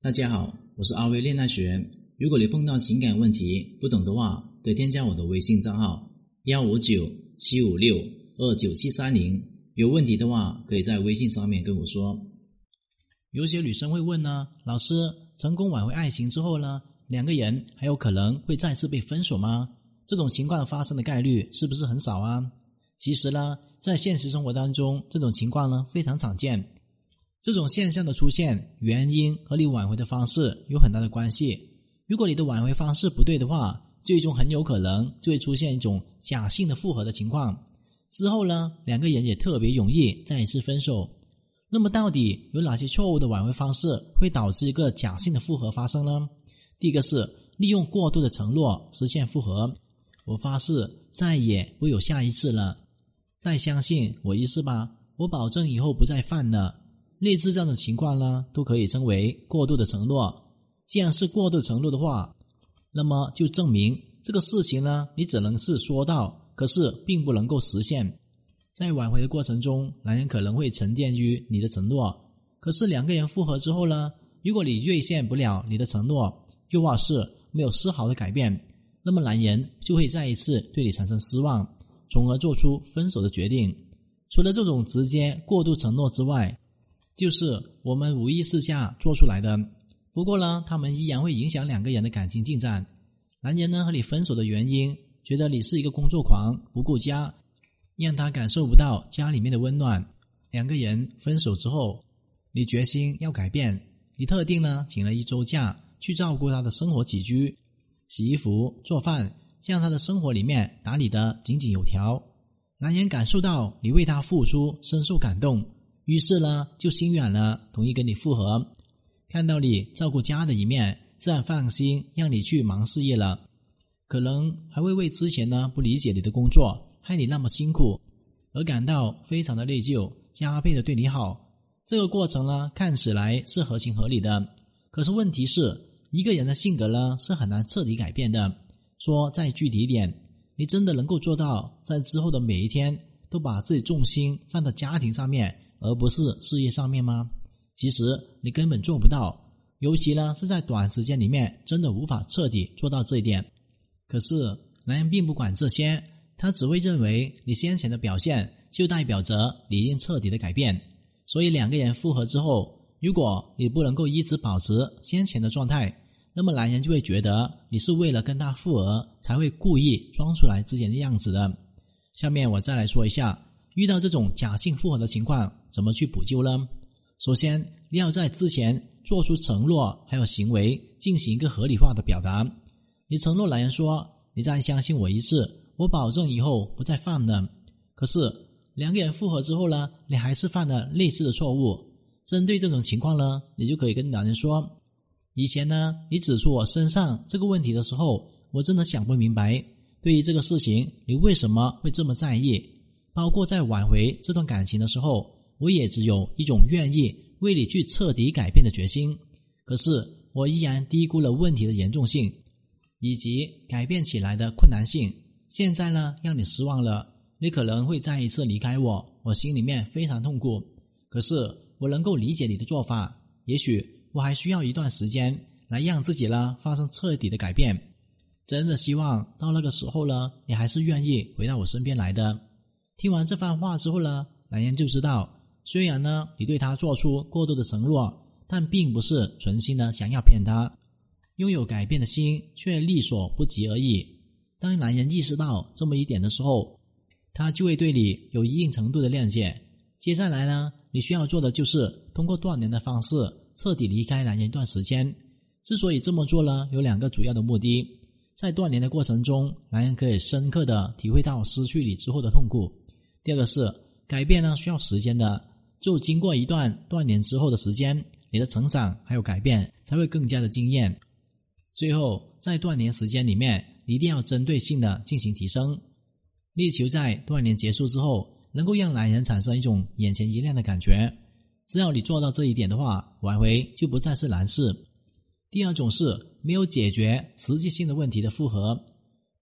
大家好，我是阿威恋爱学。如果你碰到情感问题不懂的话，可以添加我的微信账号幺五九七五六二九七三零。有问题的话，可以在微信上面跟我说。有些女生会问呢，老师，成功挽回爱情之后呢，两个人还有可能会再次被分手吗？这种情况发生的概率是不是很少啊？其实呢，在现实生活当中，这种情况呢非常常见。这种现象的出现，原因和你挽回的方式有很大的关系。如果你的挽回方式不对的话，最终很有可能就会出现一种假性的复合的情况。之后呢，两个人也特别容易再一次分手。那么，到底有哪些错误的挽回方式会导致一个假性的复合发生呢？第一个是利用过度的承诺实现复合。我发誓再也不有下一次了。再相信我一次吧，我保证以后不再犯了。类似这样的情况呢，都可以称为过度的承诺。既然是过度承诺的话，那么就证明这个事情呢，你只能是说到，可是并不能够实现。在挽回的过程中，男人可能会沉淀于你的承诺，可是两个人复合之后呢，如果你兑现不了你的承诺，又或是没有丝毫的改变，那么男人就会再一次对你产生失望。从而做出分手的决定。除了这种直接过度承诺之外，就是我们无意识下做出来的。不过呢，他们依然会影响两个人的感情进展。男人呢和你分手的原因，觉得你是一个工作狂，不顾家，让他感受不到家里面的温暖。两个人分手之后，你决心要改变，你特定呢请了一周假去照顾他的生活起居，洗衣服、做饭。将他的生活里面打理的井井有条，男人感受到你为他付出，深受感动，于是呢就心软了，同意跟你复合。看到你照顾家的一面，自然放心让你去忙事业了。可能还会为之前呢不理解你的工作，害你那么辛苦，而感到非常的内疚，加倍的对你好。这个过程呢看起来是合情合理的，可是问题是，一个人的性格呢是很难彻底改变的。说再具体一点，你真的能够做到在之后的每一天都把自己重心放到家庭上面，而不是事业上面吗？其实你根本做不到，尤其呢是在短时间里面，真的无法彻底做到这一点。可是男人并不管这些，他只会认为你先前的表现就代表着你已经彻底的改变。所以两个人复合之后，如果你不能够一直保持先前的状态，那么男人就会觉得你是为了跟他复合，才会故意装出来之前的样子的。下面我再来说一下，遇到这种假性复合的情况，怎么去补救呢？首先，你要在之前做出承诺，还有行为进行一个合理化的表达。你承诺男人说：“你再相信我一次，我保证以后不再犯了。”可是两个人复合之后呢，你还是犯了类似的错误。针对这种情况呢，你就可以跟男人说。以前呢，你指出我身上这个问题的时候，我真的想不明白。对于这个事情，你为什么会这么在意？包括在挽回这段感情的时候，我也只有一种愿意为你去彻底改变的决心。可是我依然低估了问题的严重性，以及改变起来的困难性。现在呢，让你失望了，你可能会再一次离开我，我心里面非常痛苦。可是我能够理解你的做法，也许。我还需要一段时间来让自己呢发生彻底的改变，真的希望到那个时候呢，你还是愿意回到我身边来的。听完这番话之后呢，男人就知道，虽然呢你对他做出过度的承诺，但并不是存心的想要骗他，拥有改变的心却力所不及而已。当男人意识到这么一点的时候，他就会对你有一定程度的谅解。接下来呢，你需要做的就是通过断联的方式。彻底离开男人一段时间，之所以这么做呢，有两个主要的目的。在断联的过程中，男人可以深刻的体会到失去你之后的痛苦。第二个是改变呢，需要时间的，就经过一段断联之后的时间，你的成长还有改变才会更加的惊艳。最后，在断联时间里面，一定要针对性的进行提升，力求在断联结束之后，能够让男人产生一种眼前一亮的感觉。只要你做到这一点的话，挽回就不再是难事。第二种是没有解决实际性的问题的复合。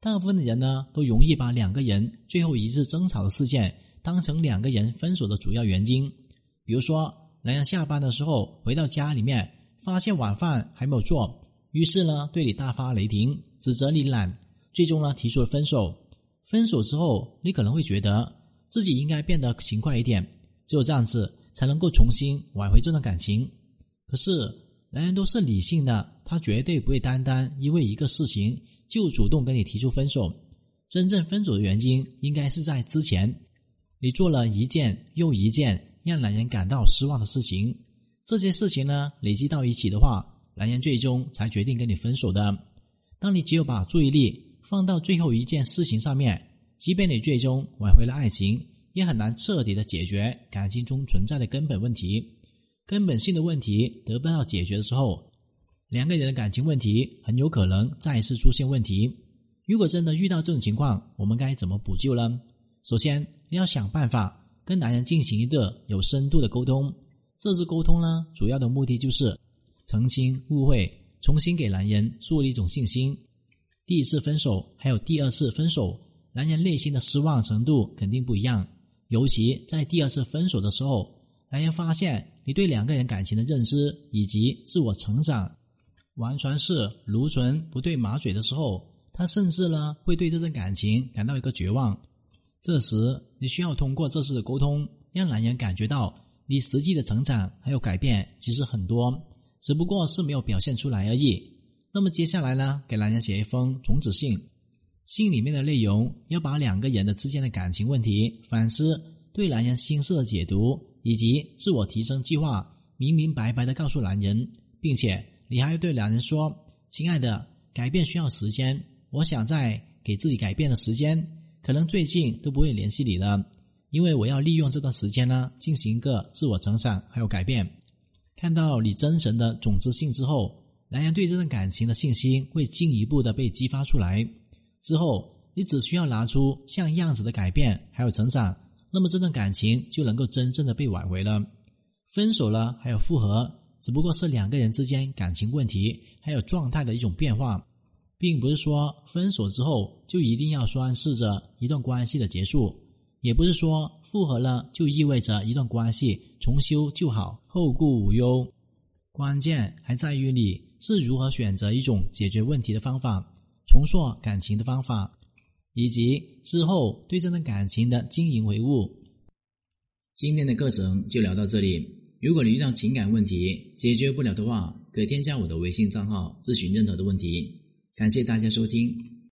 大部分的人呢，都容易把两个人最后一次争吵的事件当成两个人分手的主要原因。比如说，男人下班的时候回到家里面，发现晚饭还没有做，于是呢对你大发雷霆，指责你懒，最终呢提出了分手。分手之后，你可能会觉得自己应该变得勤快一点，只有这样子才能够重新挽回这段感情。可是男人都是理性的，他绝对不会单单因为一个事情就主动跟你提出分手。真正分手的原因应该是在之前，你做了一件又一件让男人感到失望的事情。这些事情呢，累积到一起的话，男人最终才决定跟你分手的。当你只有把注意力放到最后一件事情上面，即便你最终挽回了爱情，也很难彻底的解决感情中存在的根本问题。根本性的问题得不到解决的时候，两个人的感情问题很有可能再次出现问题。如果真的遇到这种情况，我们该怎么补救呢？首先，你要想办法跟男人进行一个有深度的沟通。这次沟通呢，主要的目的就是澄清误会，重新给男人树立一种信心。第一次分手还有第二次分手，男人内心的失望程度肯定不一样。尤其在第二次分手的时候，男人发现你对两个人感情的认知以及自我成长完全是驴唇不对马嘴的时候，他甚至呢会对这段感情感到一个绝望。这时，你需要通过这次的沟通，让男人感觉到。你实际的成长还有改变其实很多，只不过是没有表现出来而已。那么接下来呢，给男人写一封种子信，信里面的内容要把两个人的之间的感情问题、反思、对男人心事的解读以及自我提升计划明明白白的告诉男人，并且你还要对男人说：“亲爱的，改变需要时间，我想在给自己改变的时间，可能最近都不会联系你了。”因为我要利用这段时间呢，进行一个自我成长还有改变。看到你真诚的种子性之后，男人对这段感情的信心会进一步的被激发出来。之后，你只需要拿出像样子的改变还有成长，那么这段感情就能够真正的被挽回了。分手了还有复合，只不过是两个人之间感情问题还有状态的一种变化，并不是说分手之后就一定要暗示着一段关系的结束。也不是说复合了就意味着一段关系重修旧好、后顾无忧，关键还在于你是如何选择一种解决问题的方法、重塑感情的方法，以及之后对这段感情的经营维护。今天的课程就聊到这里。如果你遇到情感问题解决不了的话，可添加我的微信账号咨询任何的问题。感谢大家收听。